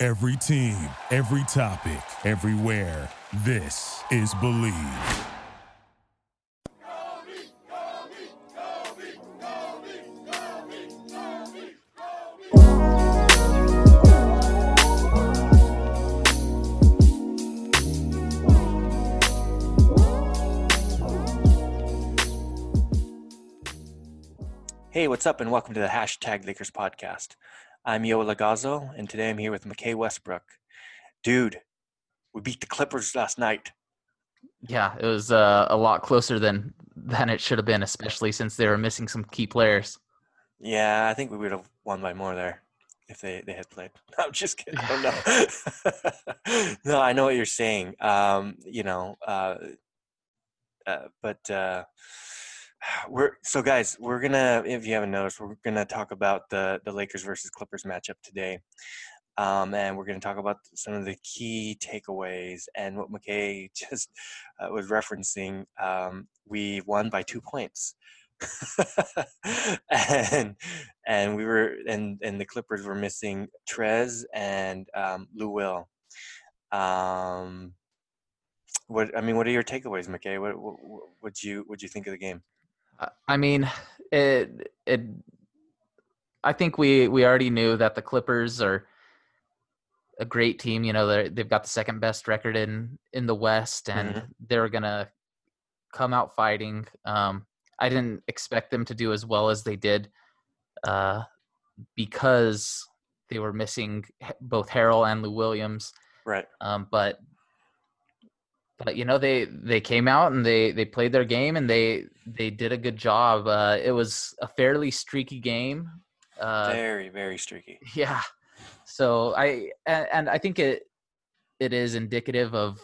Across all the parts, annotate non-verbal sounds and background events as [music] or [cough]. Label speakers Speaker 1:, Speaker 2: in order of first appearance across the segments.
Speaker 1: Every team, every topic, everywhere. This is Believe.
Speaker 2: Hey, what's up, and welcome to the hashtag Lakers podcast. I'm Yo Lagazo, and today I'm here with McKay Westbrook. Dude, we beat the Clippers last night.
Speaker 3: Yeah, it was uh, a lot closer than than it should have been, especially since they were missing some key players.
Speaker 2: Yeah, I think we would have won by more there if they, they had played. [laughs] No, I'm just kidding. I don't know. [laughs] [laughs] no, I know what you're saying. Um, you know, uh, uh, but uh, [sighs] we're so guys we're gonna if you haven't noticed we're gonna talk about the the lakers versus clippers matchup today. Um, and we're going to talk about some of the key takeaways and what mckay [laughs] just uh, was referencing. Um, we won by two points. [laughs] And and we were and and the clippers were missing trez and um, lou will. Um what i mean what are your takeaways mckay? What what would you would you think of the game
Speaker 3: I mean, it it. I think we we already knew that the Clippers are a great team. You know, they they've got the second best record in in the West, and mm-hmm. they're gonna come out fighting. Um, I didn't expect them to do as well as they did, uh, because they were missing both Harrell and Lou Williams.
Speaker 2: Right.
Speaker 3: Um, but but you know they they came out and they they played their game and they they did a good job. Uh, it was a fairly streaky game.
Speaker 2: Uh, very very streaky. [laughs]
Speaker 3: Yeah. So I and, and I think it it is indicative of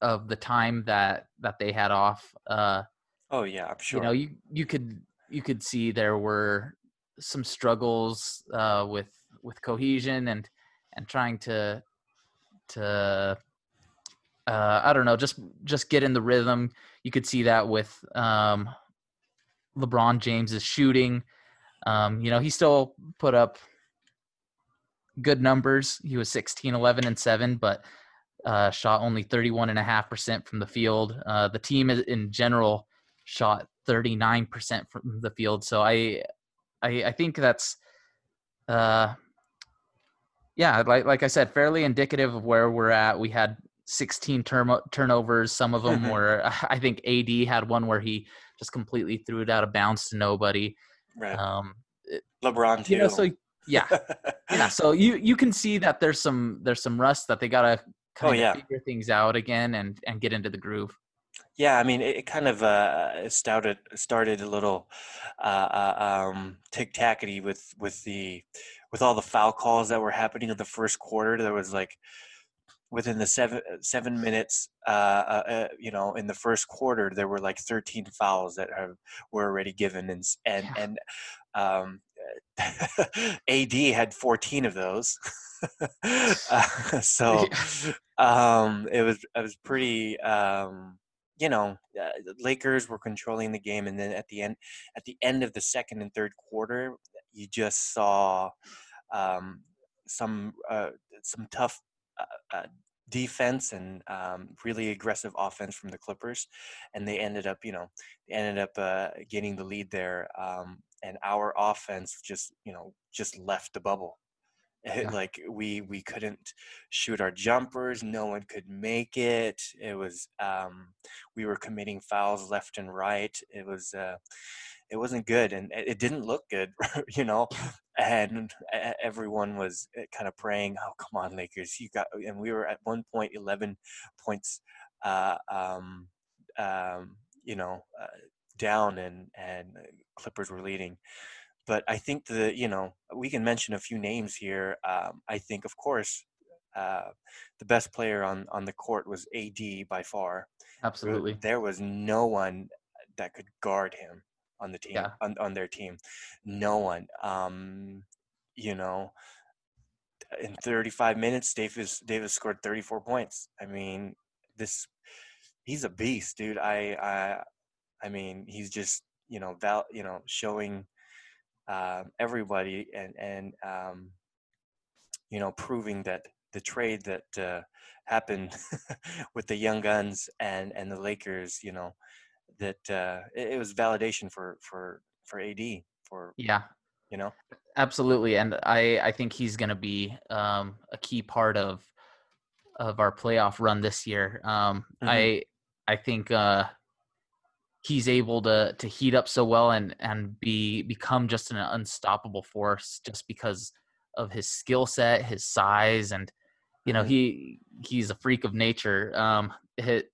Speaker 3: of the time that that they had off. Uh,
Speaker 2: oh yeah, I'm sure.
Speaker 3: You know, you you could you could see there were some struggles uh, with with cohesion and and trying to to uh, I don't know, just just get in the rhythm. You could see that with um, LeBron James's shooting. Um, you know, he still put up good numbers. He was 16, 11, and 7, but uh, shot only 31.5% from the field. Uh, the team in general shot 39% from the field. So I, I, I think that's, uh, yeah, like, like I said, fairly indicative of where we're at. We had 16 term- turnovers. Some of them mm-hmm. were, [laughs] I think AD had one where he just completely threw it out of bounds to nobody.
Speaker 2: Right. Um, LeBron too.
Speaker 3: You know, so yeah, yeah. So [laughs] you you can see that there's some there's some rust that they gotta kind oh, of yeah. figure things out again and and get into the groove.
Speaker 2: Yeah, I mean, it, it kind of uh, started started a little uh, uh, um, tic tackety with with the with all the foul calls that were happening in the first quarter. There was like within the seven seven minutes, uh, uh, uh, you know, in the first quarter, there were like 13 fouls that have, were already given, and and yeah. and um, [laughs] AD had 14 of those. [laughs] uh, so [laughs] um, it was it was pretty. Um, you know, uh, Lakers were controlling the game, and then at the end, at the end of the second and third quarter, you just saw um, some uh, some tough uh, uh, defense and um, really aggressive offense from the Clippers, and they ended up, you know, ended up uh, getting the lead there. Um, and our offense just, you know, just left the bubble. [laughs] Yeah. like we we couldn't shoot our jumpers no one could make it it was um, we were committing fouls left and right it was uh, it wasn't good and it didn't look good [laughs] you know and everyone was eh, kind of praying oh come on lakers you got and we were at one point 11 points uh, um, um, you know uh, down and and clippers were leading but i think the you know we can mention a few names here um, i think of course uh, the best player on on the court was AD by far.
Speaker 3: Absolutely.
Speaker 2: There was no one that could guard him on the team
Speaker 3: Yeah.
Speaker 2: on, on their team. No one. Um, you know, in 35 minutes, Davis Davis scored 34 points. I mean, this he's a beast, dude. I I I mean, he's just you know val you know showing um, everybody and and um, you know proving that the trade that uh, happened [laughs] with the young guns and and the Lakers, you know, that uh, it, it was validation for for for AD for
Speaker 3: Yeah.
Speaker 2: you know
Speaker 3: Absolutely, and I I think he's going to be um, a key part of of our playoff run this year. Um,
Speaker 2: Mhm.
Speaker 3: I I think uh, he's able to to heat up so well and and be become just an unstoppable force just because of his skill set, his size, and you know
Speaker 2: Mhm.
Speaker 3: he he's a freak of nature. Um, it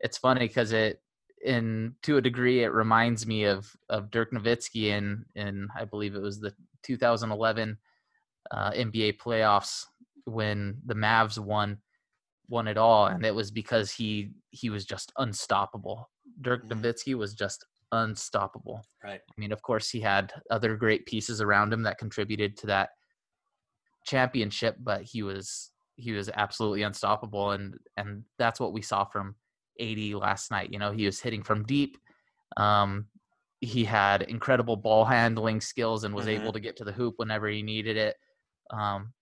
Speaker 3: it's funny because it in to a degree it reminds me of of Dirk Nowitzki in in I believe it was the 2011 uh, NBA playoffs when the Mavs won won it all, and it was because he he was just unstoppable. Dirk
Speaker 2: Mhm.
Speaker 3: Nowitzki was just unstoppable.
Speaker 2: right
Speaker 3: I mean, of course, he had other great pieces around him that contributed to that championship, but he was he was absolutely unstoppable, and and that's what we saw from AD last night. You know, he was hitting from deep. Um, he had incredible ball handling skills and was
Speaker 2: Mhm.
Speaker 3: able to get to the hoop whenever he needed it. Um,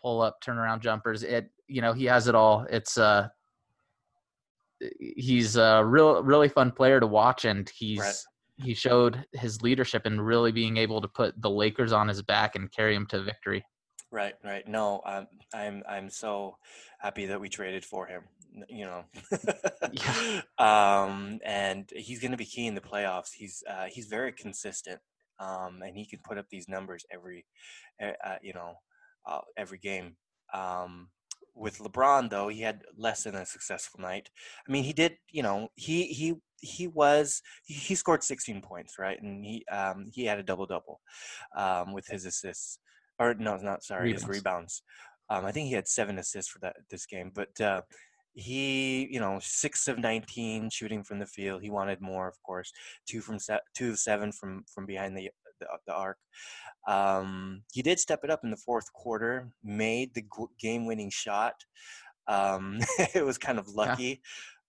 Speaker 3: pull up, turnaround jumpers. It you know he has it all. It's uh he's a real really fun player to watch, and he's he showed his leadership and really being able to put the Lakers on his back and carry him to victory.
Speaker 2: right right no I'm I'm I'm so happy that we traded for him you know.
Speaker 3: Yeah. [laughs]
Speaker 2: um and he's going to be key in the playoffs. He's uh he's very consistent um and he can put up these numbers every uh, uh, you know uh, every game. Um with LeBron though he had less than a successful night. I mean he did you know he he he was he, scored 16 points right? And he um he had a double double um with his assists or no not sorry his
Speaker 3: Rebounds.
Speaker 2: rebounds. Um i think he had seven assists for that this game but uh he you know six of 19 shooting from the field he wanted more of course two from se- two of seven from from behind the the, the arc. Um he did step it up in the fourth quarter made the game winning shot. Um [laughs] it was kind of lucky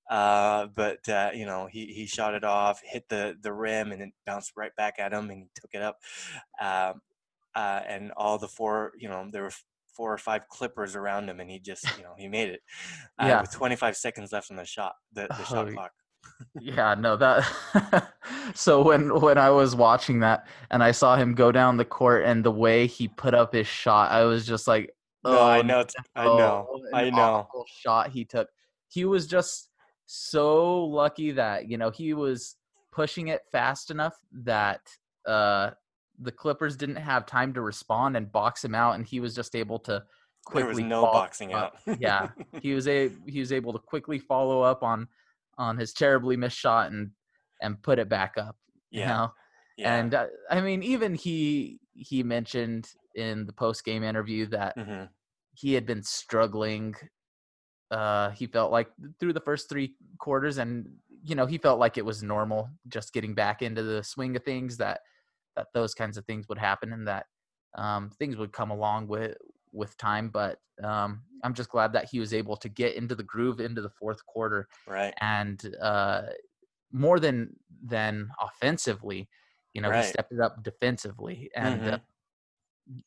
Speaker 2: uh but uh you know he he shot it off hit the the rim and it bounced right back at him and he took it up. Um uh and all the four you know there were four or five clippers around him and he just you know he made it uh,
Speaker 3: Yeah.
Speaker 2: with 25 seconds left on the shot the, the shot
Speaker 3: Oh,
Speaker 2: clock
Speaker 3: yeah, no, that. [laughs] so when when I was watching that and I saw him go down the court and the way he put up his shot, I was just like,
Speaker 2: no i
Speaker 3: "Oh,
Speaker 2: know i know i know
Speaker 3: shot he took. He was just so lucky that you know he was pushing it fast enough that uh the Clippers didn't have time to respond and box him out, and he was just able to quickly.
Speaker 2: there was no
Speaker 3: follow
Speaker 2: boxing
Speaker 3: up.
Speaker 2: out [laughs]
Speaker 3: yeah, he was a he was able to quickly follow up on on his terribly missed shot and and put it back up. You
Speaker 2: yeah
Speaker 3: know?
Speaker 2: yeah
Speaker 3: And uh, I mean, even he he mentioned in the post game interview that
Speaker 2: hmm
Speaker 3: he had been struggling. Uh, he felt like through the first three quarters, and you know, he felt like it was normal, just getting back into the swing of things. That that those kinds of things would happen, and that um, things would come along with with time. But um, I'm just glad that he was able to get into the groove into the fourth quarter,
Speaker 2: right
Speaker 3: and uh, more than than offensively, you know,
Speaker 2: Right.
Speaker 3: he stepped it up defensively, and uh,
Speaker 2: Mhm.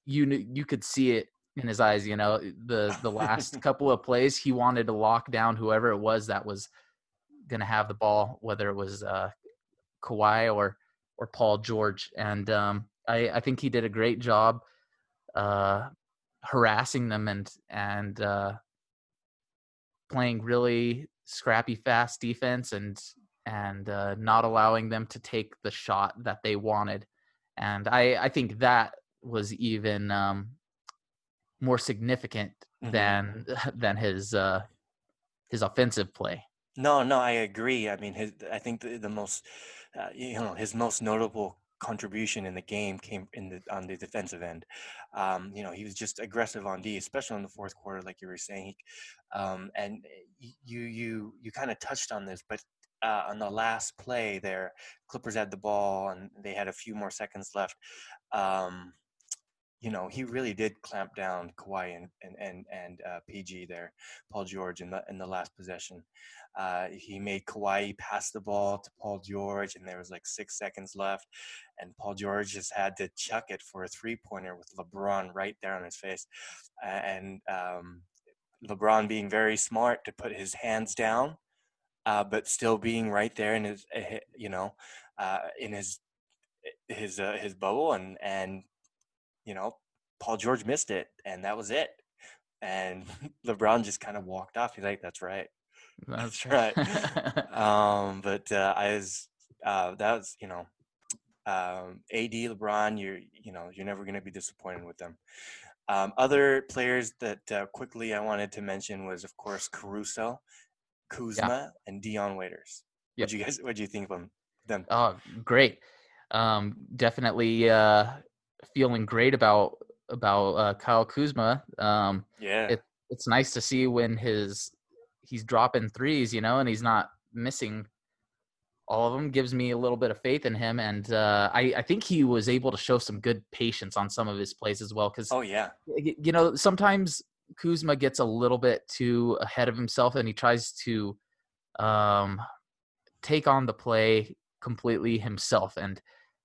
Speaker 3: you knew you could see it in his eyes. You know, the the last [laughs] couple of plays, he wanted to lock down whoever it was that was going to have the ball, whether it was uh, Kawhi or or Paul George, and um, I I think he did a great job uh, harassing them and and uh, playing really scrappy, fast defense and and uh, not allowing them to take the shot that they wanted. And I I think that was even um, more significant
Speaker 2: Mhm.
Speaker 3: than [laughs] than his uh, his offensive play.
Speaker 2: No, no, I agree. I mean, his, I think the, the most, uh, you know, his most notable contribution in the game came in the on the defensive end. Um, you know, he was just aggressive on D, especially in the fourth quarter, like you were saying. Um, and you you you kind of touched on this, but uh, on the last play there, Clippers had the ball and they had a few more seconds left. Um, you know, he really did clamp down Kawhi and and and, and uh, PG there, Paul George in the in the last possession. Uh, he made Kawhi pass the ball to Paul George, and there was like six seconds left, and Paul George just had to chuck it for a three pointer with LeBron right there on his face, and um, LeBron being very smart to put his hands down, uh, but still being right there in his eh, you know uh, in his his uh, his bubble and and you know, Paul George missed it, and that was it. And [laughs] LeBron just kind of walked off. He's like, "That's right, that's right." [laughs] um, but uh, I was uh, that was you know, um, AD LeBron. You're you know you're never going to be disappointed with them. Um, other players that uh, quickly I wanted to mention was of course Caruso, Kuzma, yeah. and Dion Waiters. Yep. What you guys? What do you think of them?
Speaker 3: Oh, great. Um, definitely uh, feeling great about about uh, Kyle Kuzma. Um,
Speaker 2: yeah,
Speaker 3: it, it's nice to see when his he's dropping threes, you know, and he's not missing all of them. Gives me a little bit of faith in him, and uh, I, I think he was able to show some good patience on some of his plays as well. Because
Speaker 2: oh yeah,
Speaker 3: you know sometimes Kuzma gets a little bit too ahead of himself, and he tries to um, take on the play completely himself, and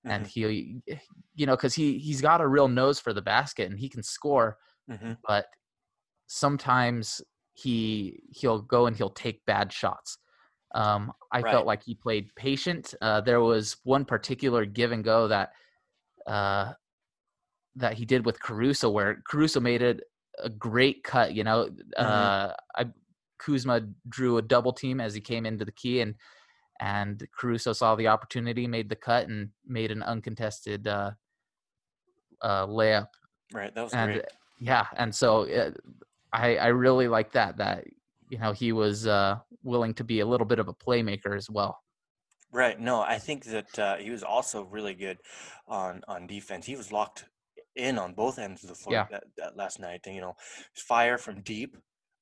Speaker 3: and mm-hmm. he you know because he he's got a real nose for the basket and he can score mm-hmm. but sometimes he he'll go and he'll take bad shots um, i right. felt like he played patient uh, there was one particular give and go that uh, that he did with caruso where caruso made it a great cut you know mm-hmm. uh, I, kuzma drew a double team as he came into the key and and Caruso saw the opportunity, made the cut, and made an uncontested uh, uh, layup.
Speaker 2: Right, that was
Speaker 3: and,
Speaker 2: great.
Speaker 3: Yeah, and so it, uh, I I really like that that you know he was uh, willing to be a little bit of a playmaker as well.
Speaker 2: Right. No, I think that uh, he was also really good on on defense. He was locked in on both ends of the floor yeah. that, that last night. And, you know, fire from deep,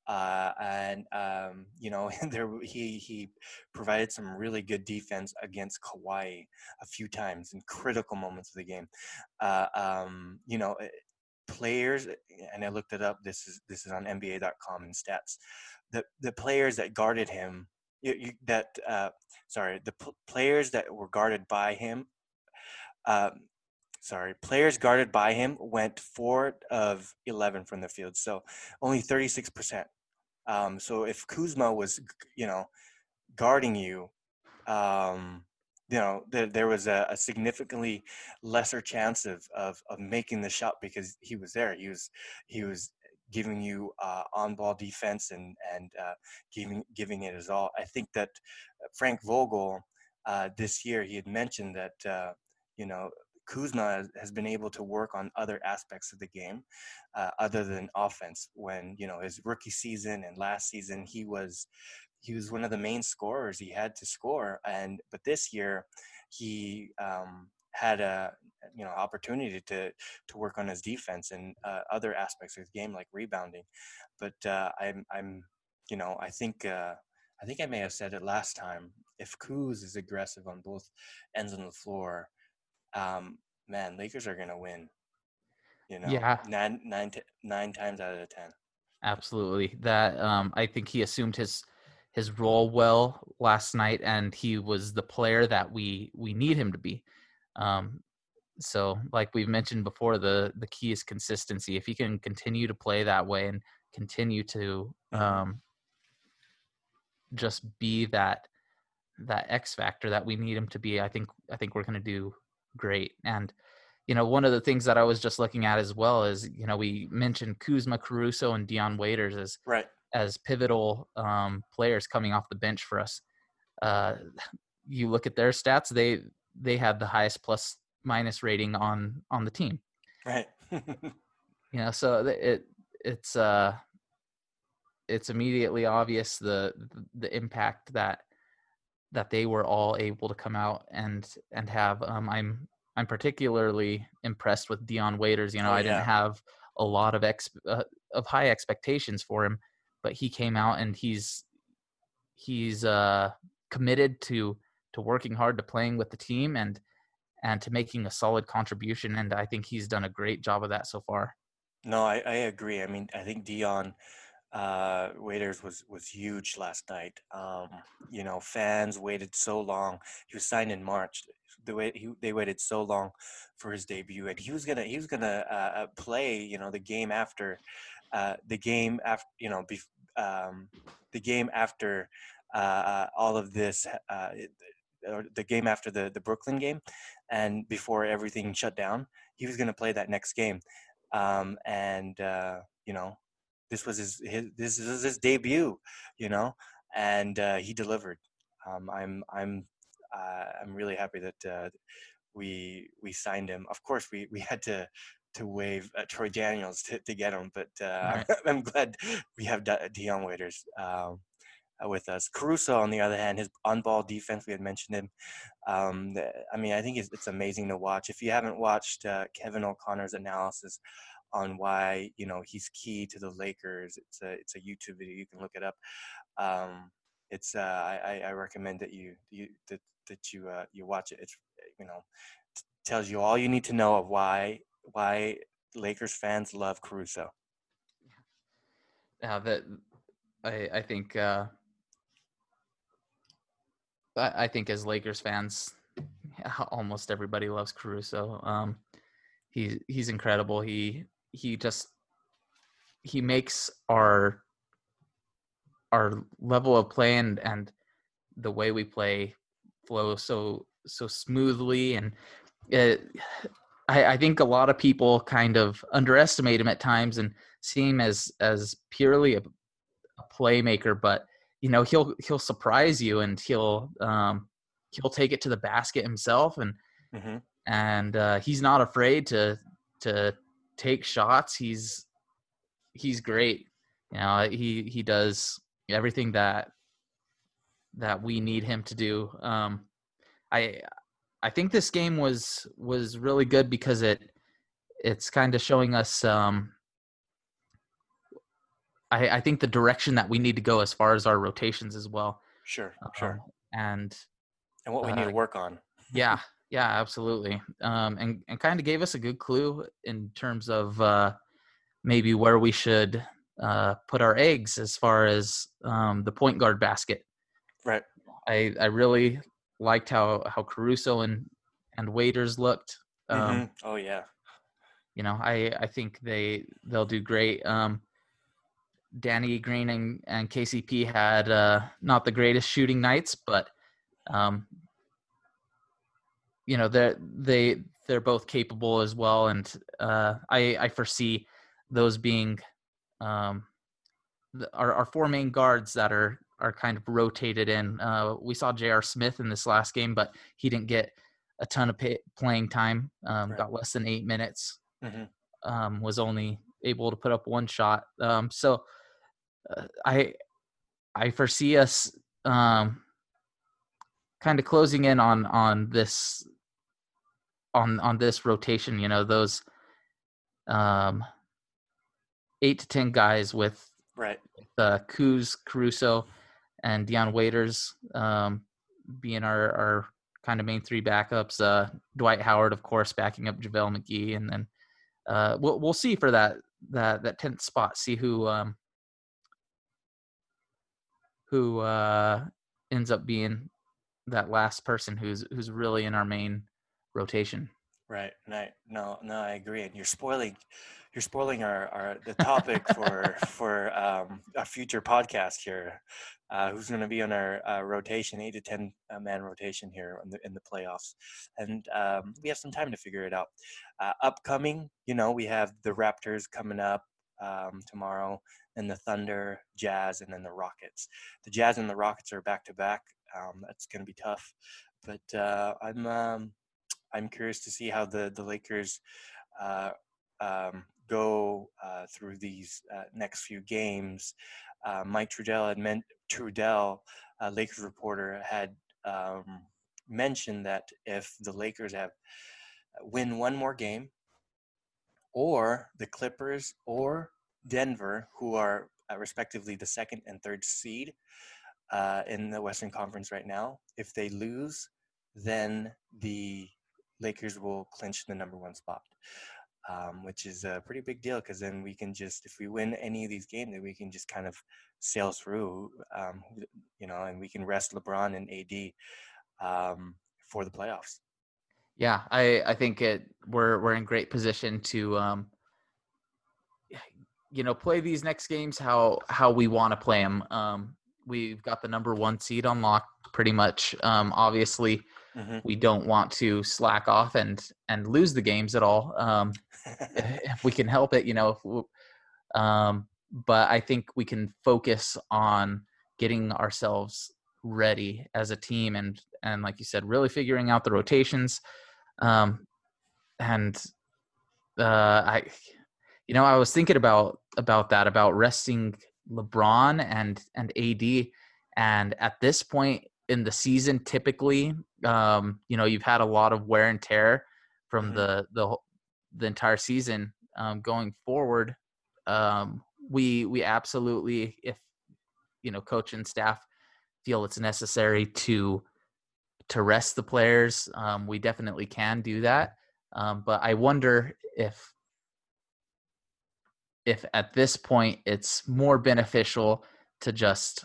Speaker 2: uh, and um, you know [laughs] there he he provided some really good defense against Kawhi a few times in critical moments of the game. Uh, um, you know, eh, players, and I looked it up. This is this is on NBA.com and stats. The the players that guarded him, you, you, that uh, sorry, the p- players that were guarded by him. Um, sorry, players guarded by him went four of 11 from the field. So only 36%. Um, so if Kuzma was, you know, guarding you, um, you know, there, there was a, a, significantly lesser chance of, of, of making the shot because he was there. He was he was giving you uh, on-ball defense and and uh, giving giving it his all. I think that Frank Vogel uh, this year he had mentioned that uh, you know Kuzma has been able to work on other aspects of the game uh, other than offense. When you know his rookie season and last season, he was he was one of the main scorers. He had to score, and but this year he um, had a you know opportunity to to work on his defense and uh, other aspects of his game like rebounding. But uh, I'm I'm you know I think. Uh, I think I may have said it last time. If Kuz is aggressive on both ends of the floor, um, man, Lakers are gonna win. You know,
Speaker 3: yeah,
Speaker 2: nine, nine, t- nine times out of ten.
Speaker 3: Absolutely, that um, I think he assumed his his role well last night, and he was the player that we we need him to be. Um, so, like we've mentioned before, the the key is consistency. If he can continue to play that way and continue to mm-hmm. um, just be that that X factor that we need him to be, I think I think we're going to do great. And you know, one of the things that I was just looking at as well is, you know, we mentioned Kuzma, Caruso, and Dion Waiters as
Speaker 2: right
Speaker 3: as pivotal um, players coming off the bench for us. Uh, you look at their stats; they they had the highest plus minus rating on on the team.
Speaker 2: Right.
Speaker 3: you know, so it it's uh it's immediately obvious the the impact that that they were all able to come out and and have. Um, I'm I'm particularly impressed with Dion Waiters. You know,
Speaker 2: Oh,
Speaker 3: I
Speaker 2: yeah.
Speaker 3: didn't have a lot of ex uh, of high expectations for him, but he came out and he's he's uh, committed to to working hard to playing with the team and and to making a solid contribution. And I think he's done a great job of that so far.
Speaker 2: No, I, I agree. I mean, I think Dion uh, Waiters was was huge last night. Um, you know, fans waited so long. He was signed in March. The way he, they waited so long for his debut, and he was gonna he was gonna uh, uh, play. You know, the game after uh, the game after you know bef- um, the game after uh, all of this. Uh, the game after the, the Brooklyn game, and before everything shut down, he was going to play that next game um, and uh, you know this was his, his this is his debut you know and uh, he delivered um, i'm i'm uh, i'm really happy that uh, we we signed him of course we we had to to waive uh, Troy Daniels to, to get him, but uh,
Speaker 3: Right. [laughs]
Speaker 2: I'm, glad we have De- Dion Waiters um, uh, with us. Caruso, on the other hand, his on-ball defense, we had mentioned him. Um, I mean, I think it's, it's amazing to watch. If you haven't watched uh, Kevin O'Connor's analysis on why you know he's key to the Lakers, it's a it's a YouTube video. You can look it up. Um, it's uh, I, I recommend that you you that that you uh, you watch it. It's you know t- tells you all you need to know of why why Lakers fans love Caruso.
Speaker 3: Yeah, that I I think uh, I, I think as Lakers fans, [laughs] almost everybody loves Caruso. Um, he he's incredible. He he just he makes our our level of play and and the way we play flow so so smoothly. And it, I, I think a lot of people kind of underestimate him at times and see him as as purely a, a playmaker but you know he'll he'll surprise you and he'll um he'll take it to the basket himself and
Speaker 2: hmm
Speaker 3: and uh, he's not afraid to to take shots. He's he's great. You know, he he does everything that that we need him to do. Um, I I think this game was was really good because it it's kind of showing us. Um, I I think the direction that we need to go as far as our rotations as well.
Speaker 2: Sure, sure.
Speaker 3: Um, and
Speaker 2: And what we need
Speaker 3: uh,
Speaker 2: to work on.
Speaker 3: yeah, [laughs] yeah, absolutely. Um, and and kind of gave us a good clue in terms of uh, maybe where we should uh, put our eggs as far as um, the point guard basket.
Speaker 2: Right.
Speaker 3: I I really liked how how Caruso and and Waiters looked. Um,
Speaker 2: Mhm. Oh yeah.
Speaker 3: You know, I I think they they'll do great. Um, Danny Green and, and KCP had uh, not the greatest shooting nights, but um, you know they're they they're both capable as well, and uh, I I foresee those being um, the, our our four main guards that are are kind of rotated in. Uh, we saw J.R. Smith in this last game, but he didn't get a ton of pay, playing time. Um,
Speaker 2: Right.
Speaker 3: Got less than eight minutes.
Speaker 2: Mhm.
Speaker 3: Um, was only able to put up one shot. Um, so uh, I I foresee us um, kind of closing in on on this on on this rotation. You know those um, eight to ten guys with
Speaker 2: Right.
Speaker 3: uh, Kuz, Caruso, and Dion Waiters um, being our, our kind of main three backups. Uh, Dwight Howard, of course, backing up JaVale McGee, and then uh, we'll we'll see for that that that tenth spot. See who um, who uh, ends up being that last person who's who's really in our main rotation.
Speaker 2: Right. Right. No, no, I agree. And you're spoiling, you're spoiling our, our the topic [laughs] for for um, a future podcast here. Uh, who's going to be on our uh, rotation, eight to ten uh, man rotation here in the in the playoffs, and um, we have some time to figure it out. Uh, upcoming, you know, we have the Raptors coming up um, tomorrow, and the Thunder, Jazz, and then the Rockets. The Jazz and the Rockets are back to back. Um, That's going to be tough, but uh, I'm. I'm curious to see how the the Lakers uh, um, go uh, through these uh, next few games. Uh, Mike Trudell had meant Trudell, a Lakers reporter, had um, mentioned that if the Lakers have win one more game, or the Clippers or Denver, who are uh, respectively the second and third seed uh, in the Western Conference right now. If they lose, then the Lakers will clinch the number one spot, um, which is a pretty big deal because then we can just, if we win any of these games, then we can just kind of sail through, um, you know, and we can rest LeBron and AD um, for the playoffs.
Speaker 3: Yeah, I I think it we're we're in great position to um you know play these next games how how we want to play them. Um we've got the number 1 seed unlocked pretty much. Um obviously mm-hmm. we don't want to slack off and and lose the games at all. Um [laughs] if we can help it, you know, we, um but I think we can focus on getting ourselves ready as a team and and like you said really figuring out the rotations um, and uh, I, you know, I was thinking about about that about resting LeBron and and AD, and at this point in the season, typically, um, you know, you've had a lot of wear and tear from mm-hmm. the the the entire season um, going forward. Um, we we absolutely, if you know, coach and staff feel it's necessary to to rest the players. Um, we definitely can do that. Um, but I wonder if if at this point it's more beneficial to just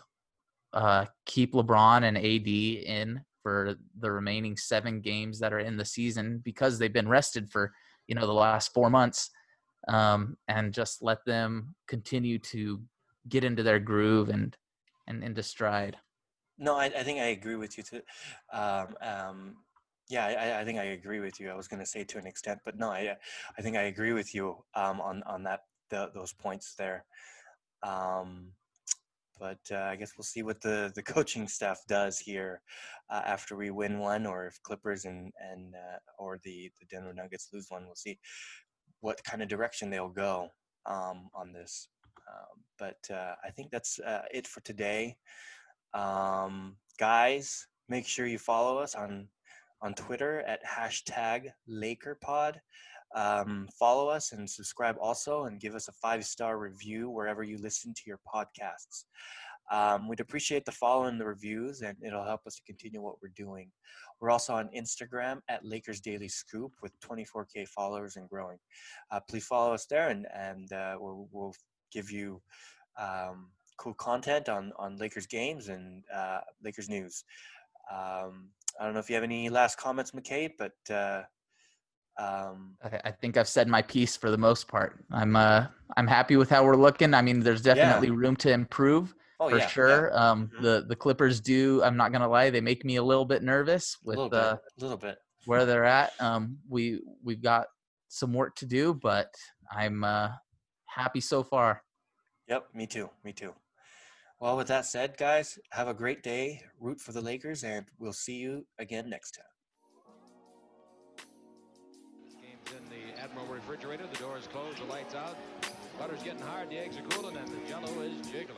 Speaker 3: uh, keep LeBron and AD in for the remaining seven games that are in the season because they've been rested for you know the last four months, um, and just let them continue to get into their groove and and into stride.
Speaker 2: No, I, I think I agree with you too. Um, um, yeah, I, I think I agree with you. I was going to say to an extent, but no, I, I think I agree with you um, on on that the, those points there. Um, but uh, I guess we'll see what the, the coaching staff does here uh, after we win one, or if Clippers and and uh, or the the Denver Nuggets lose one. We'll see what kind of direction they'll go um, on this. Um, but uh, I think that's uh, it for today. Um, guys, make sure you follow us on on Twitter at hashtag LakerPod. Um, follow us and subscribe also, and give us a five star review wherever you listen to your podcasts. Um, we'd appreciate the follow and the reviews, and it'll help us to continue what we're doing. We're also on Instagram at Lakers Daily Scoop with 24k followers and growing. Uh, please follow us there, and and uh, we'll, we'll give you um, cool content on on Lakers games and uh, Lakers news. Um, I don't know if you have any last comments, McKay, but uh,
Speaker 3: um, I, I, think I've said my piece for the most part. I'm uh, I'm happy with how we're looking. I mean, there's definitely yeah. room to improve oh, for yeah, sure. Yeah. Um, mm-hmm. The the Clippers do. I'm not gonna lie, they make me a little bit nervous with a little
Speaker 2: bit, uh, little bit.
Speaker 3: where they're at. Um, we we've got some work to do, but I'm uh, happy so far.
Speaker 2: Yep, me too. Me too. Well, with that said, guys, have a great day. Root for the Lakers, and we'll see you again next time.
Speaker 4: Game's in the Admiral refrigerator. The door is closed. The lights out. Butter's getting hard. The eggs are cooling, and the Jello is jiggling.